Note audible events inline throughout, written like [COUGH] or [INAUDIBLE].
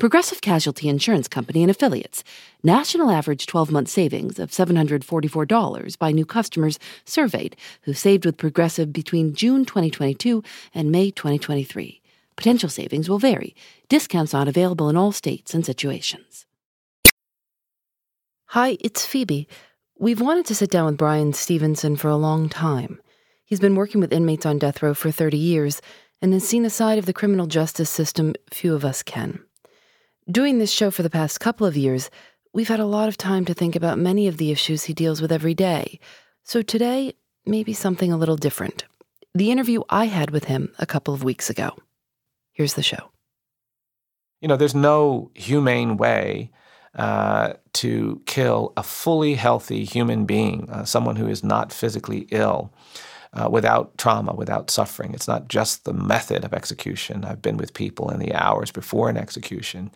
Progressive Casualty Insurance Company and Affiliates. National average 12 month savings of $744 by new customers surveyed who saved with Progressive between June 2022 and May 2023. Potential savings will vary. Discounts not available in all states and situations. Hi, it's Phoebe. We've wanted to sit down with Bryan Stevenson for a long time. He's been working with inmates on death row for 30 years and has seen a side of the criminal justice system few of us can. Doing this show for the past couple of years, we've had a lot of time to think about many of the issues he deals with every day. So today, maybe something a little different. The interview I had with him a couple of weeks ago. Here's the show. You know, there's no humane way uh, to kill a fully healthy human being, uh, someone who is not physically ill. Uh, without trauma, without suffering. It's not just the method of execution. I've been with people in the hours before an execution,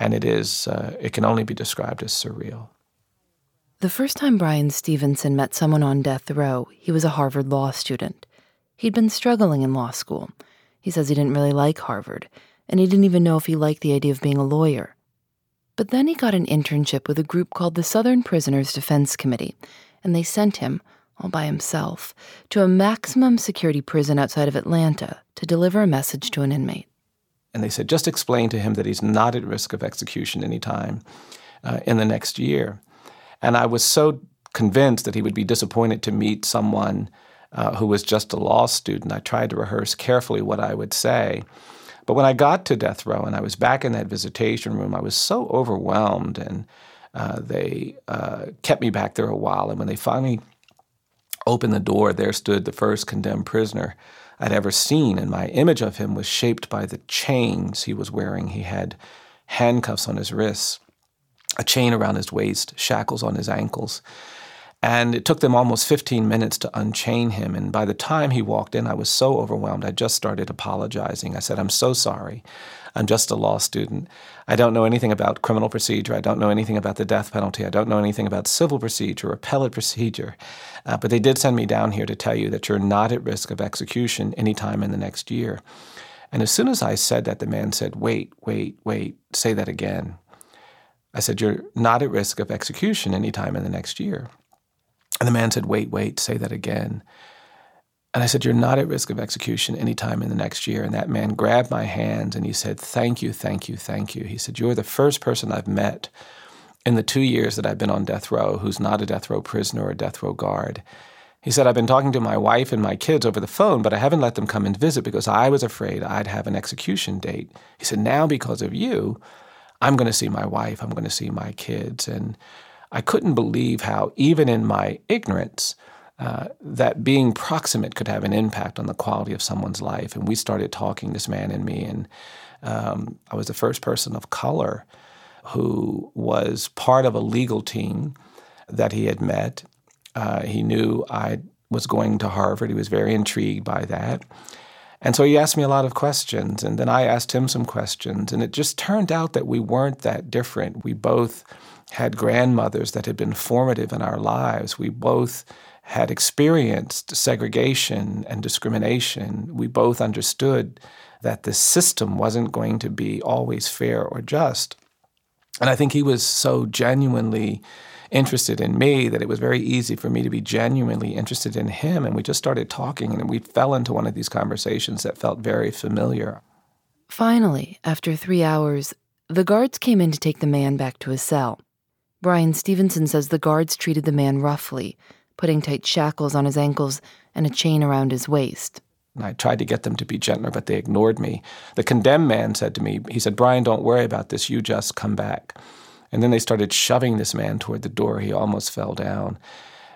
and it is uh, it can only be described as surreal. The first time Bryan Stevenson met someone on death row, he was a Harvard law student. He'd been struggling in law school. He says he didn't really like Harvard, and he didn't even know if he liked the idea of being a lawyer. But then he got an internship with a group called the Southern Prisoners Defense Committee, and they sent him, all by himself, to a maximum security prison outside of Atlanta to deliver a message to an inmate. And they said, just explain to him that he's not at risk of execution anytime uh, in the next year. And I was so convinced that he would be disappointed to meet someone uh, who was just a law student. I tried to rehearse carefully what I would say. But when I got to death row and I was back in that visitation room, I was so overwhelmed, and uh, they uh, kept me back there a while. And when they finally opened the door, there stood the first condemned prisoner I'd ever seen, and my image of him was shaped by the chains he was wearing. He had handcuffs on his wrists, a chain around his waist, shackles on his ankles. And it took them almost 15 minutes to unchain him. And by the time he walked in, I was so overwhelmed, I just started apologizing. I said, I'm so sorry. I'm just a law student. I don't know anything about criminal procedure. I don't know anything about the death penalty. I don't know anything about civil procedure or appellate procedure. Uh, but they did send me down here to tell you that you're not at risk of execution anytime in the next year. And as soon as I said that, the man said, Wait, wait, wait, say that again. I said, You're not at risk of execution anytime in the next year. And the man said, Wait, wait, say that again. And I said, You're not at risk of execution anytime in the next year. And that man grabbed my hands and he said, Thank you, thank you, thank you. He said, You're the first person I've met in the two years that I've been on death row who's not a death row prisoner or a death row guard. He said, I've been talking to my wife and my kids over the phone, but I haven't let them come and visit because I was afraid I'd have an execution date. He said, Now, because of you, I'm going to see my wife, I'm going to see my kids. And I couldn't believe how, even in my ignorance, uh, that being proximate could have an impact on the quality of someone's life. And we started talking, this man and me, and um, I was the first person of color who was part of a legal team that he had met. Uh, he knew I was going to Harvard. He was very intrigued by that. And so he asked me a lot of questions, and then I asked him some questions. And it just turned out that we weren't that different. We both had grandmothers that had been formative in our lives. We both had experienced segregation and discrimination. We both understood that the system wasn't going to be always fair or just. And I think he was so genuinely interested in me that it was very easy for me to be genuinely interested in him. And we just started talking, and we fell into one of these conversations that felt very familiar. Finally, after three hours, the guards came in to take the man back to his cell. Bryan Stevenson says the guards treated the man roughly, putting tight shackles on his ankles and a chain around his waist. I tried to get them to be gentler, but they ignored me. The condemned man said to me, he said, Bryan, don't worry about this. You just come back. And then they started shoving this man toward the door. He almost fell down.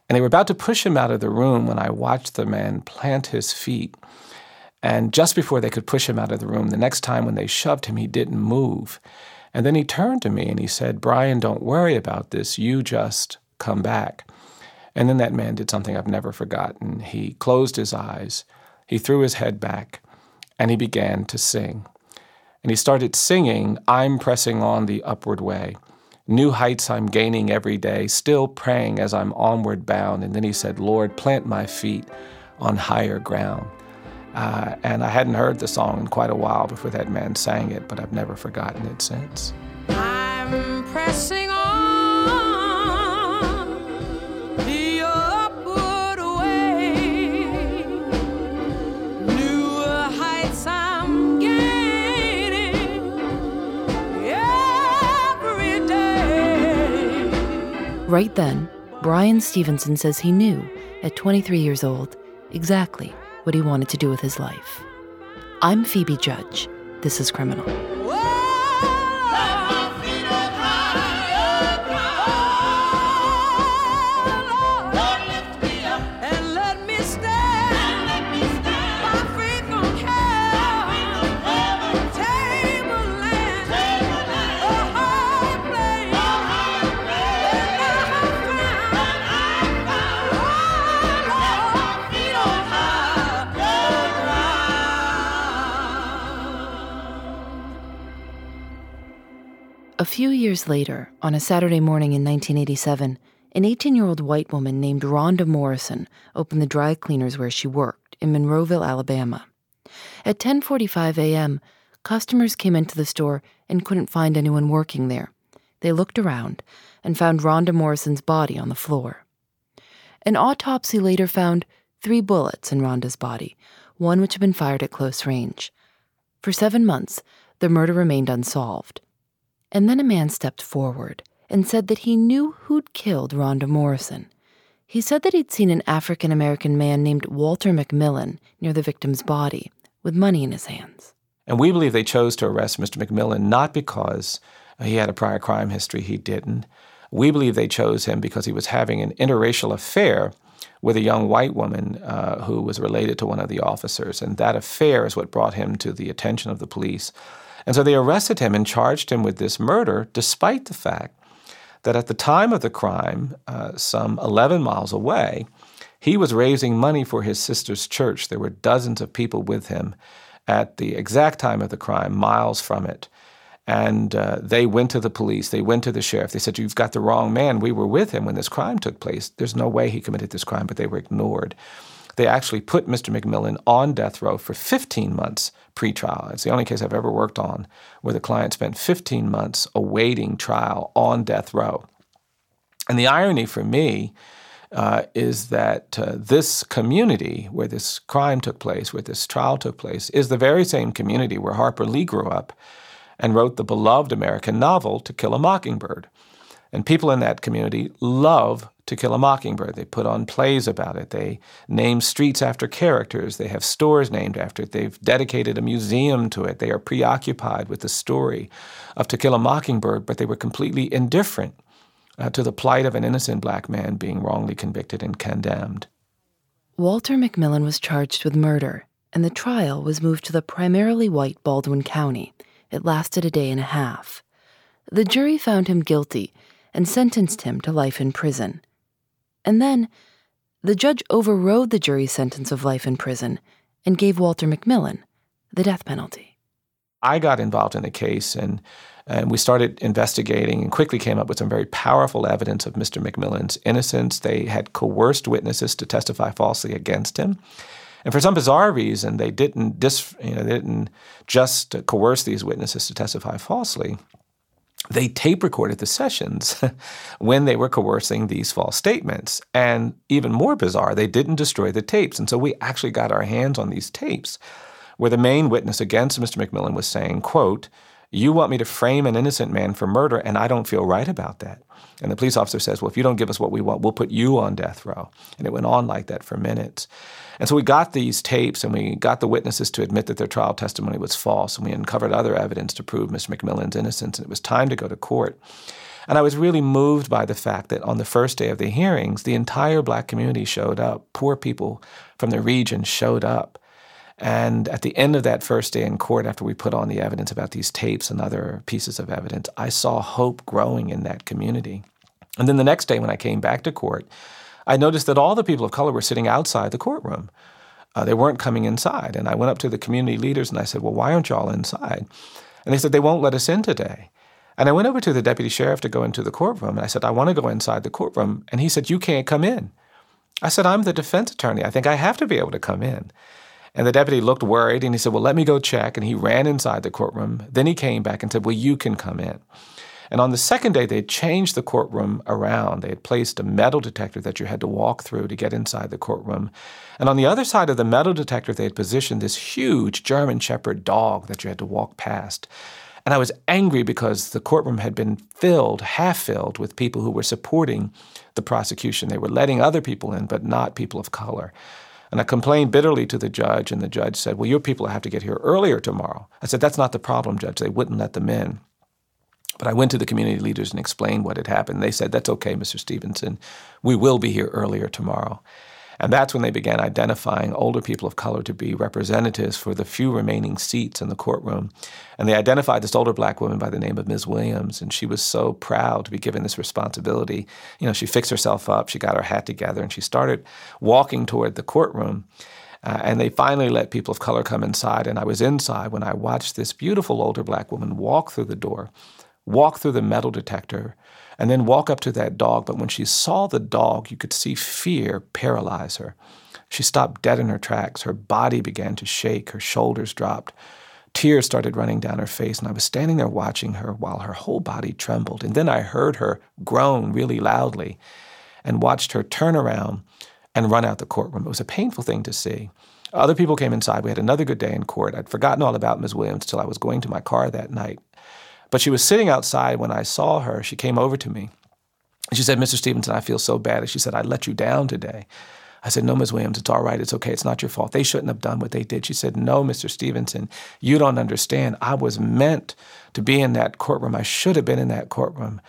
And they were about to push him out of the room when I watched the man plant his feet. And just before they could push him out of the room, the next time when they shoved him, he didn't move. And then he turned to me and he said, Bryan, don't worry about this. You just come back. And then that man did something I've never forgotten. He closed his eyes, he threw his head back, and he began to sing. And he started singing, I'm pressing on the upward way. New heights I'm gaining every day, still praying as I'm onward bound. And then he said, Lord, plant my feet on higher ground. Uh, and I hadn't heard the song in quite a while before that man sang it, but I've never forgotten it since. I'm pressing on. Right then, Bryan Stevenson says he knew, at 23 years old, exactly what he wanted to do with his life. I'm Phoebe Judge. This is Criminal. Few years later, on a Saturday morning in 1987, an 18 year old white woman named Rhonda Morrison opened the dry cleaners where she worked in Monroeville, Alabama. At 10:45 a.m., customers came into the store and couldn't find anyone working there. They looked around and found Rhonda Morrison's body on the floor. An autopsy later found three bullets in Rhonda's body, one which had been fired at close range. For 7 months, the murder remained unsolved. And then a man stepped forward and said that he knew who'd killed Rhonda Morrison. He said that he'd seen an African American man named Walter McMillian near the victim's body with money in his hands. And we believe they chose to arrest Mr. McMillian not because he had a prior crime history, he didn't. We believe they chose him because he was having an interracial affair with a young white woman uh, who was related to one of the officers. And that affair is what brought him to the attention of the police. And so they arrested him and charged him with this murder, despite the fact that at the time of the crime, uh, some 11 miles away, he was raising money for his sister's church. There were dozens of people with him at the exact time of the crime, miles from it. And uh, they went to the police, they went to the sheriff. They said, You've got the wrong man. We were with him when this crime took place. There's no way he committed this crime, but they were ignored they actually put Mr. McMillian on death row for 15 months pre-trial. It's the only case I've ever worked on where the client spent 15 months awaiting trial on death row. And the irony for me uh, is that uh, this community where this crime took place, where this trial took place, is the very same community where Harper Lee grew up and wrote the beloved American novel To Kill a Mockingbird. And people in that community love To Kill a Mockingbird. They put on plays about it. They name streets after characters. They have stores named after it. They've dedicated a museum to it. They are preoccupied with the story of To Kill a Mockingbird, but they were completely indifferent uh, to the plight of an innocent black man being wrongly convicted and condemned. Walter McMillian was charged with murder, and the trial was moved to the primarily white Baldwin County. It lasted a day and a half. The jury found him guilty and sentenced him to life in prison. And then, the judge overrode the jury's sentence of life in prison and gave Walter McMillian the death penalty. I got involved in the case and and we started investigating and quickly came up with some very powerful evidence of Mr. McMillian's innocence. They had coerced witnesses to testify falsely against him. And for some bizarre reason, they didn't, dis, you know, they didn't just coerce these witnesses to testify falsely they tape recorded the sessions [LAUGHS] when they were coercing these false statements. And even more bizarre, they didn't destroy the tapes. And so we actually got our hands on these tapes where the main witness against Mr. McMillian was saying, quote, you want me to frame an innocent man for murder, and I don't feel right about that. And the police officer says, Well, if you don't give us what we want, we'll put you on death row. And it went on like that for minutes. And so we got these tapes and we got the witnesses to admit that their trial testimony was false. And we uncovered other evidence to prove Mr. McMillian's innocence. And it was time to go to court. And I was really moved by the fact that on the first day of the hearings, the entire black community showed up. Poor people from the region showed up. And at the end of that first day in court, after we put on the evidence about these tapes and other pieces of evidence, I saw hope growing in that community. And then the next day, when I came back to court, I noticed that all the people of color were sitting outside the courtroom. Uh, they weren't coming inside. And I went up to the community leaders and I said, Well, why aren't y'all inside? And they said, They won't let us in today. And I went over to the deputy sheriff to go into the courtroom. And I said, I want to go inside the courtroom. And he said, You can't come in. I said, I'm the defense attorney. I think I have to be able to come in. And the deputy looked worried and he said, Well, let me go check. And he ran inside the courtroom. Then he came back and said, Well, you can come in. And on the second day, they had changed the courtroom around. They had placed a metal detector that you had to walk through to get inside the courtroom. And on the other side of the metal detector, they had positioned this huge German Shepherd dog that you had to walk past. And I was angry because the courtroom had been filled, half filled, with people who were supporting the prosecution. They were letting other people in, but not people of color. And I complained bitterly to the judge, and the judge said, Well, your people have to get here earlier tomorrow. I said, That's not the problem, Judge. They wouldn't let them in. But I went to the community leaders and explained what had happened. They said, That's okay, Mr. Stevenson. We will be here earlier tomorrow. And that's when they began identifying older people of color to be representatives for the few remaining seats in the courtroom. And they identified this older black woman by the name of Ms. Williams, and she was so proud to be given this responsibility. You know, she fixed herself up, she got her hat together, and she started walking toward the courtroom. Uh, and they finally let people of color come inside. And I was inside when I watched this beautiful older black woman walk through the door walk through the metal detector, and then walk up to that dog. But when she saw the dog, you could see fear paralyze her. She stopped dead in her tracks. Her body began to shake. Her shoulders dropped. Tears started running down her face, and I was standing there watching her while her whole body trembled. And then I heard her groan really loudly and watched her turn around and run out the courtroom. It was a painful thing to see. Other people came inside. We had another good day in court. I'd forgotten all about Ms. Williams until I was going to my car that night. But she was sitting outside when I saw her. She came over to me. She said, Mr. Stevenson, I feel so bad. And she said, I let you down today. I said, No, Ms. Williams, it's all right. It's okay. It's not your fault. They shouldn't have done what they did. She said, No, Mr. Stevenson, you don't understand. I was meant to be in that courtroom. I should have been in that courtroom.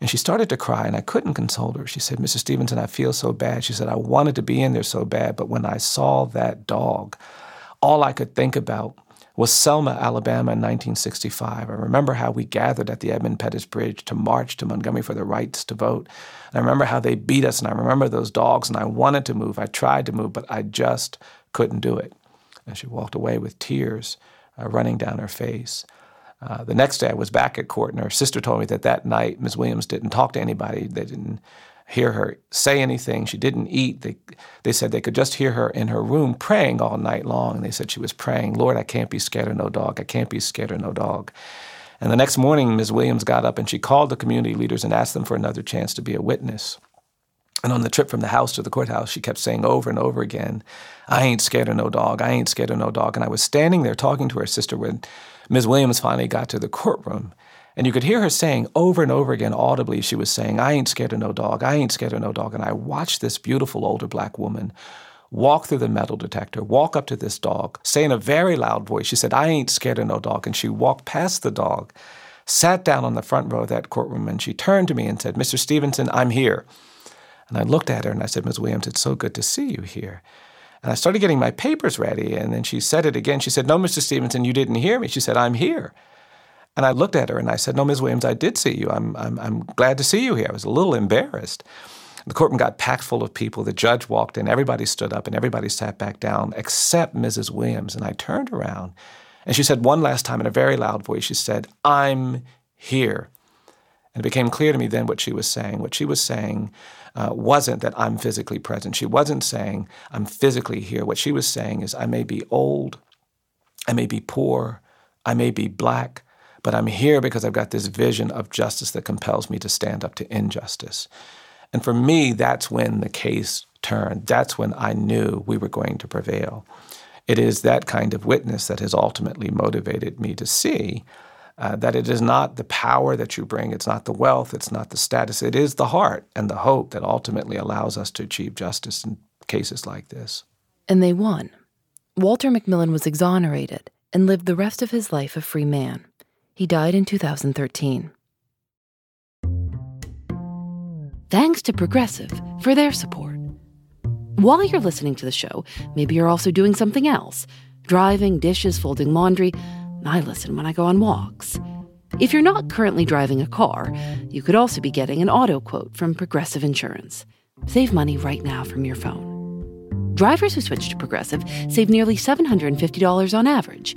And she started to cry, and I couldn't console her. She said, Mr. Stevenson, I feel so bad. She said, I wanted to be in there so bad, but when I saw that dog, all I could think about was Selma, Alabama in 1965. I remember how we gathered at the Edmund Pettus Bridge to march to Montgomery for the rights to vote. And I remember how they beat us, and I remember those dogs, and I wanted to move. I tried to move, but I just couldn't do it. And she walked away with tears uh, running down her face. Uh, the next day, I was back at court, and her sister told me that that night Ms. Williams didn't talk to anybody. They didn't hear her say anything. She didn't eat. They, they said they could just hear her in her room praying all night long. And they said she was praying, Lord, I can't be scared of no dog. I can't be scared of no dog. And the next morning, Ms. Williams got up and she called the community leaders and asked them for another chance to be a witness. And on the trip from the house to the courthouse, she kept saying over and over again, I ain't scared of no dog. I ain't scared of no dog. And I was standing there talking to her sister when Ms. Williams finally got to the courtroom. And you could hear her saying over and over again audibly, she was saying, I ain't scared of no dog. I ain't scared of no dog. And I watched this beautiful older black woman walk through the metal detector, walk up to this dog, say in a very loud voice, she said, I ain't scared of no dog. And she walked past the dog, sat down on the front row of that courtroom, and she turned to me and said, Mr. Stevenson, I'm here. And I looked at her and I said, Ms. Williams, it's so good to see you here. And I started getting my papers ready. And then she said it again. She said, No, Mr. Stevenson, you didn't hear me. She said, I'm here. And I looked at her and I said, No, Ms. Williams, I did see you. I'm, I'm, I'm glad to see you here. I was a little embarrassed. The courtroom got packed full of people. The judge walked in, everybody stood up, and everybody sat back down except Mrs. Williams. And I turned around and she said one last time in a very loud voice, she said, I'm here. And it became clear to me then what she was saying. What she was saying uh, wasn't that I'm physically present. She wasn't saying I'm physically here. What she was saying is I may be old, I may be poor, I may be black, but I'm here because I've got this vision of justice that compels me to stand up to injustice. And for me, that's when the case turned. That's when I knew we were going to prevail. It is that kind of witness that has ultimately motivated me to see uh, that it is not the power that you bring, it's not the wealth, it's not the status, it is the heart and the hope that ultimately allows us to achieve justice in cases like this. And they won. Walter McMillian was exonerated and lived the rest of his life a free man. He died in 2013. Thanks to Progressive for their support. While you're listening to the show, maybe you're also doing something else driving, dishes, folding laundry. I listen when I go on walks. If you're not currently driving a car, you could also be getting an auto quote from Progressive Insurance. Save money right now from your phone. Drivers who switch to Progressive save nearly $750 on average,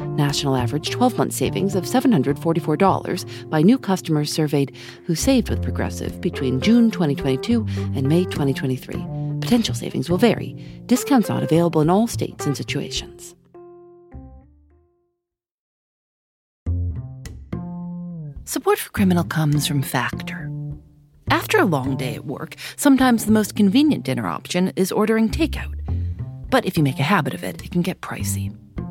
National average 12 month savings of $744 by new customers surveyed who saved with Progressive between June 2022 and May 2023. Potential savings will vary. Discounts not available in all states and situations. Support for Criminal comes from Factor. After a long day at work, sometimes the most convenient dinner option is ordering takeout. But if you make a habit of it, it can get pricey.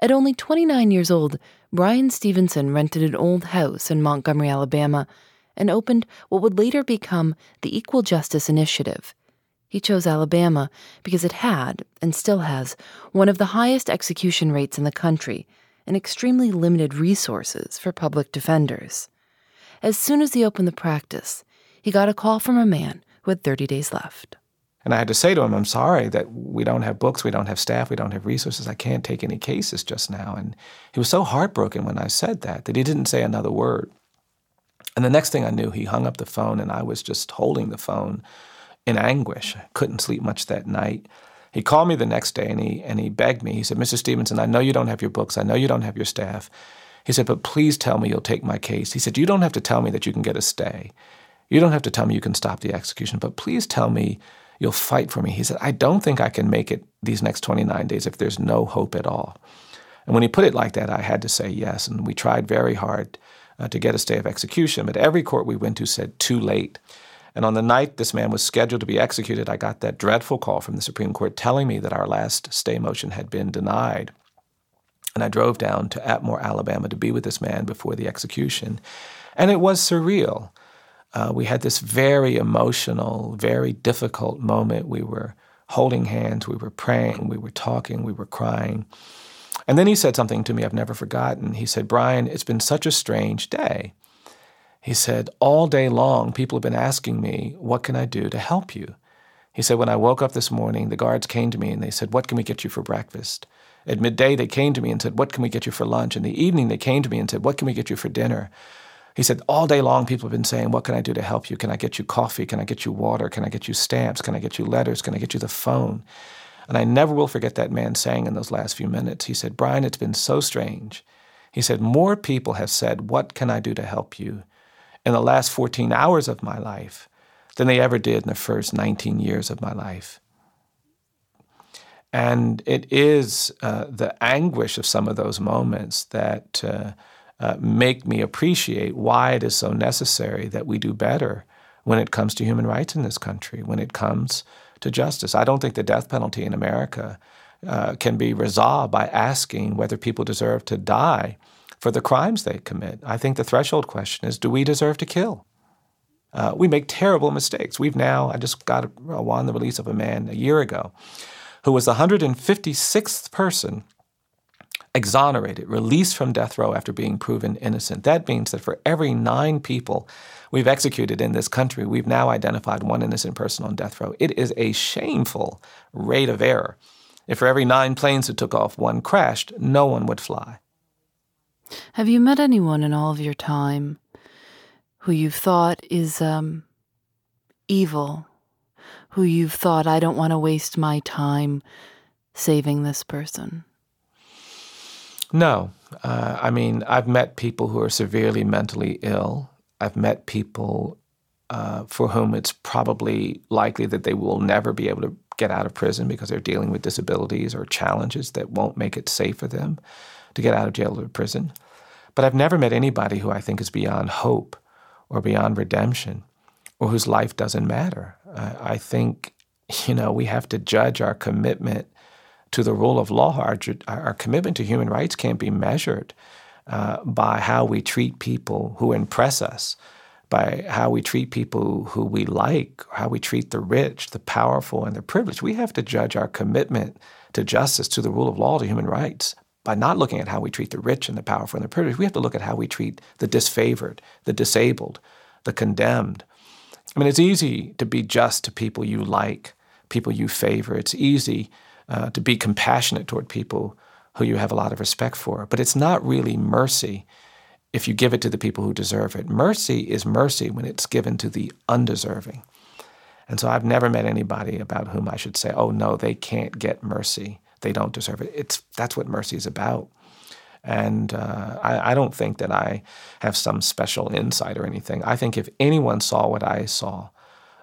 At only 29 years old, Bryan Stevenson rented an old house in Montgomery, Alabama, and opened what would later become the Equal Justice Initiative. He chose Alabama because it had, and still has, one of the highest execution rates in the country and extremely limited resources for public defenders. As soon as he opened the practice, he got a call from a man who had 30 days left. And I had to say to him, I'm sorry that we don't have books, we don't have staff, we don't have resources. I can't take any cases just now. And he was so heartbroken when I said that that he didn't say another word. And the next thing I knew, he hung up the phone, and I was just holding the phone in anguish. I couldn't sleep much that night. He called me the next day and he, and he begged me. He said, Mr. Stevenson, I know you don't have your books. I know you don't have your staff. He said, but please tell me you'll take my case. He said, You don't have to tell me that you can get a stay. You don't have to tell me you can stop the execution, but please tell me You'll fight for me. He said, I don't think I can make it these next 29 days if there's no hope at all. And when he put it like that, I had to say yes. And we tried very hard uh, to get a stay of execution, but every court we went to said too late. And on the night this man was scheduled to be executed, I got that dreadful call from the Supreme Court telling me that our last stay motion had been denied. And I drove down to Atmore, Alabama to be with this man before the execution. And it was surreal uh, we had this very emotional, very difficult moment. We were holding hands, we were praying, we were talking, we were crying. And then he said something to me I've never forgotten. He said, Bryan, it's been such a strange day. He said, All day long, people have been asking me, What can I do to help you? He said, When I woke up this morning, the guards came to me and they said, What can we get you for breakfast? At midday, they came to me and said, What can we get you for lunch? In the evening, they came to me and said, What can we get you for dinner? He said, All day long, people have been saying, What can I do to help you? Can I get you coffee? Can I get you water? Can I get you stamps? Can I get you letters? Can I get you the phone? And I never will forget that man saying in those last few minutes, He said, Bryan, it's been so strange. He said, More people have said, What can I do to help you? in the last 14 hours of my life than they ever did in the first 19 years of my life. And it is uh, the anguish of some of those moments that. Uh, uh, make me appreciate why it is so necessary that we do better when it comes to human rights in this country, when it comes to justice. I don't think the death penalty in America uh, can be resolved by asking whether people deserve to die for the crimes they commit. I think the threshold question is do we deserve to kill? Uh, we make terrible mistakes. We've now, I just got a, won the release of a man a year ago who was the 156th person exonerated, released from death row after being proven innocent. That means that for every nine people we've executed in this country, we've now identified one innocent person on death row. It is a shameful rate of error. If for every nine planes that took off, one crashed, no one would fly. Have you met anyone in all of your time who you've thought is um, evil, who you've thought, I don't want to waste my time saving this person? No. Uh, I mean, I've met people who are severely mentally ill. I've met people uh, for whom it's probably likely that they will never be able to get out of prison because they're dealing with disabilities or challenges that won't make it safe for them to get out of jail or prison. But I've never met anybody who I think is beyond hope or beyond redemption or whose life doesn't matter. I think, you know, we have to judge our commitment to the rule of law. Our, our commitment to human rights can't be measured uh, by how we treat people who impress us, by how we treat people who we like, how we treat the rich, the powerful, and the privileged. We have to judge our commitment to justice, to the rule of law, to human rights by not looking at how we treat the rich and the powerful and the privileged. We have to look at how we treat the disfavored, the disabled, the condemned. I mean, it's easy to be just to people you like, people you favor. It's easy uh, to be compassionate toward people who you have a lot of respect for. But it's not really mercy if you give it to the people who deserve it. Mercy is mercy when it's given to the undeserving. And so I've never met anybody about whom I should say, oh, no, they can't get mercy. They don't deserve it. It's, that's what mercy is about. And uh, I, I, don't think that I have some special insight or anything. I think if anyone saw what I saw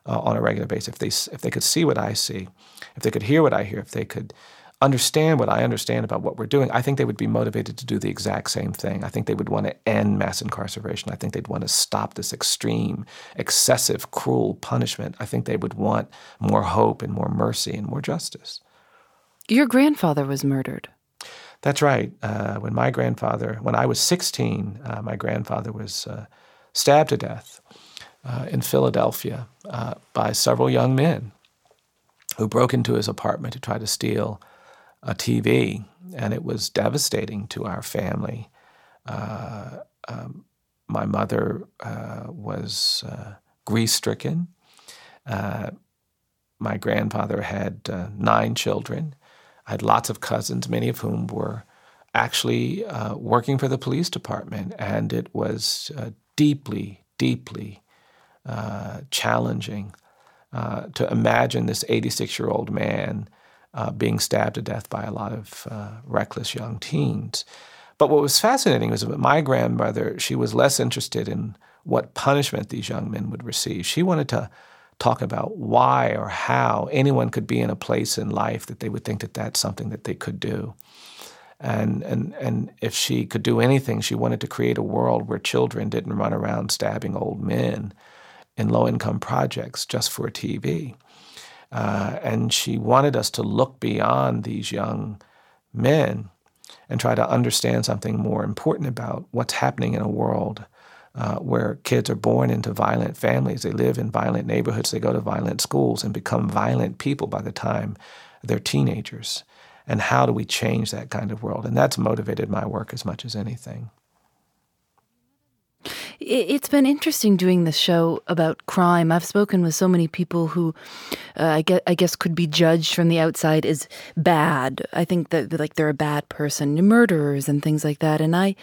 uh, on a regular basis, if they, if they could see what I see, if they could hear what I hear, if they could understand what I understand about what we're doing, I think they would be motivated to do the exact same thing. I think they would want to end mass incarceration. I think they'd want to stop this extreme, excessive, cruel punishment. I think they would want more hope and more mercy and more justice. Your grandfather was murdered. That's right. Uh, when my grandfather, when I was 16, uh, my grandfather was uh, stabbed to death uh, in Philadelphia uh, by several young men who broke into his apartment to try to steal a TV, and it was devastating to our family. Uh, um, my mother was grief stricken. my grandfather had nine children. I had lots of cousins, many of whom were actually uh, working for the police department, and it was uh, deeply, deeply uh, challenging uh, to imagine this 86 year old man uh, being stabbed to death by a lot of uh, reckless young teens. But what was fascinating was that my grandmother, she was less interested in what punishment these young men would receive. She wanted to talk about why or how anyone could be in a place in life that they would think that that's something that they could do. And, and, and if she could do anything, she wanted to create a world where children didn't run around stabbing old men in low income projects just for TV. Uh, and she wanted us to look beyond these young men and try to understand something more important about what's happening in a world uh, where kids are born into violent families. They live in violent neighborhoods. They go to violent schools and become violent people by the time they're teenagers. And how do we change that kind of world? And that's motivated my work as much as anything. It's been interesting doing this show about crime. I've spoken with so many people who, uh, I guess, I guess, could be judged from the outside as bad. I think that like they're a bad person, murderers and things like that. And I,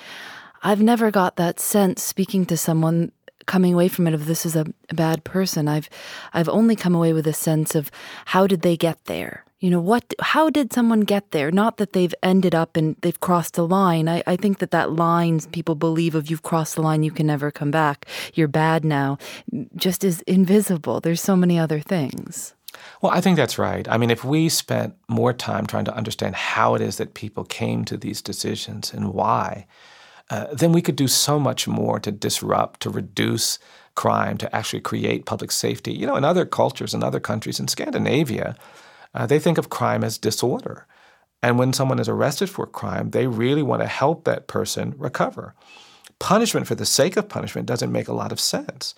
I've never got that sense speaking to someone coming away from it of this is a, a bad person. I've I've only come away with a sense of how did they get there? You know, what how did someone get there? Not that they've ended up and they've crossed a line. I, I think that that line people believe of you've crossed the line, you can never come back. You're bad now, just is invisible. There's so many other things. Well, I think that's right. I mean, if we spent more time trying to understand how it is that people came to these decisions and why, uh, then we could do so much more to disrupt, to reduce crime, to actually create public safety. You know, in other cultures, in other countries, in Scandinavia, uh, they think of crime as disorder. And when someone is arrested for a crime, they really want to help that person recover. Punishment for the sake of punishment doesn't make a lot of sense.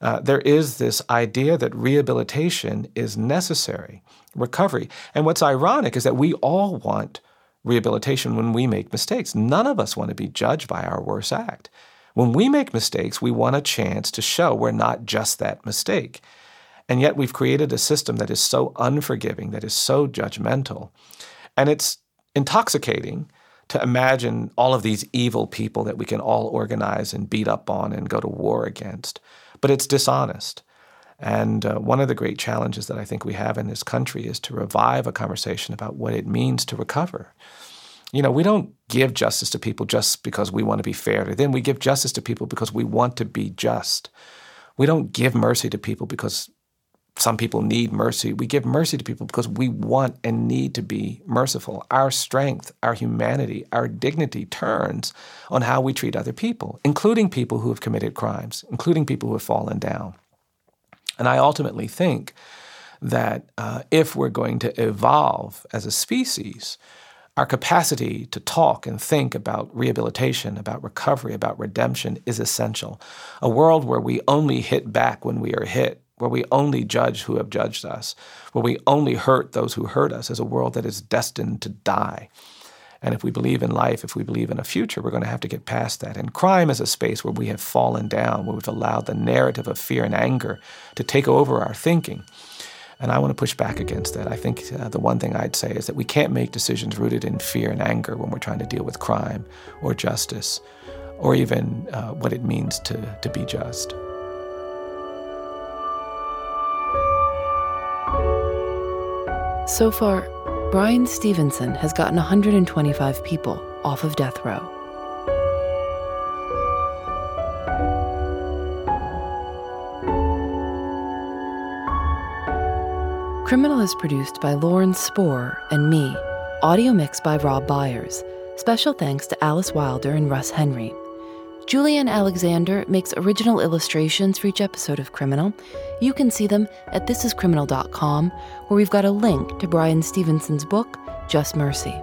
Uh, there is this idea that rehabilitation is necessary, recovery. And what's ironic is that we all want rehabilitation when we make mistakes. None of us want to be judged by our worst act. When we make mistakes, we want a chance to show we're not just that mistake. And yet we've created a system that is so unforgiving, that is so judgmental. And it's intoxicating to imagine all of these evil people that we can all organize and beat up on and go to war against. But it's dishonest. And uh, one of the great challenges that I think we have in this country is to revive a conversation about what it means to recover. You know, we don't give justice to people just because we want to be fair to them. We give justice to people because we want to be just. We don't give mercy to people because some people need mercy. We give mercy to people because we want and need to be merciful. Our strength, our humanity, our dignity turns on how we treat other people, including people who have committed crimes, including people who have fallen down. And I ultimately think that uh, if we're going to evolve as a species, our capacity to talk and think about rehabilitation, about recovery, about redemption is essential. A world where we only hit back when we are hit where we only judge who have judged us, where we only hurt those who hurt us, is a world that is destined to die. And if we believe in life, if we believe in a future, we're going to have to get past that. And crime is a space where we have fallen down, where we've allowed the narrative of fear and anger to take over our thinking. And I want to push back against that. I think uh, the one thing I'd say is that we can't make decisions rooted in fear and anger when we're trying to deal with crime or justice or even uh, what it means to, to be just. So far, Bryan Stevenson has gotten 125 people off of death row. Criminal is produced by Lauren Spohr and me. Audio mixed by Rob Byers. Special thanks to Alice Wilder and Russ Henry. Julienne Alexander makes original illustrations for each episode of Criminal. You can see them at thisiscriminal.com, where we've got a link to Bryan Stevenson's book, Just Mercy.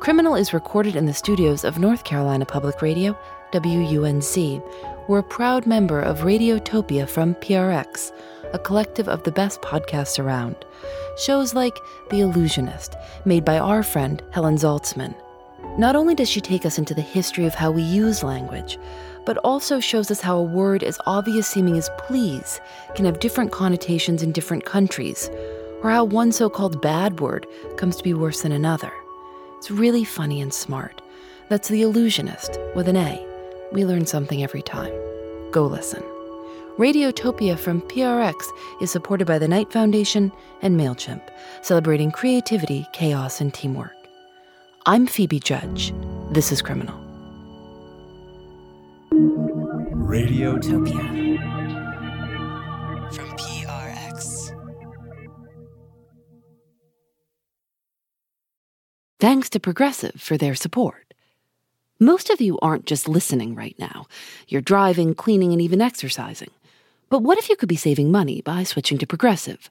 Criminal is recorded in the studios of North Carolina Public Radio, WUNC. We're a proud member of Radiotopia from PRX, a collective of the best podcasts around. Shows like The Allusionist, made by our friend Helen Zaltzman. Not only does she take us into the history of how we use language, but also shows us how a word as obvious seeming as please can have different connotations in different countries, or how one so called bad word comes to be worse than another. It's really funny and smart. That's The Allusionist with an A. We learn something every time. Go listen. Radiotopia from PRX is supported by the Knight Foundation and MailChimp, celebrating creativity, chaos, and teamwork. I'm Phoebe Judge. This is Criminal. Radiotopia from PRX. Thanks to Progressive for their support. Most of you aren't just listening right now. You're driving, cleaning, and even exercising. But what if you could be saving money by switching to Progressive?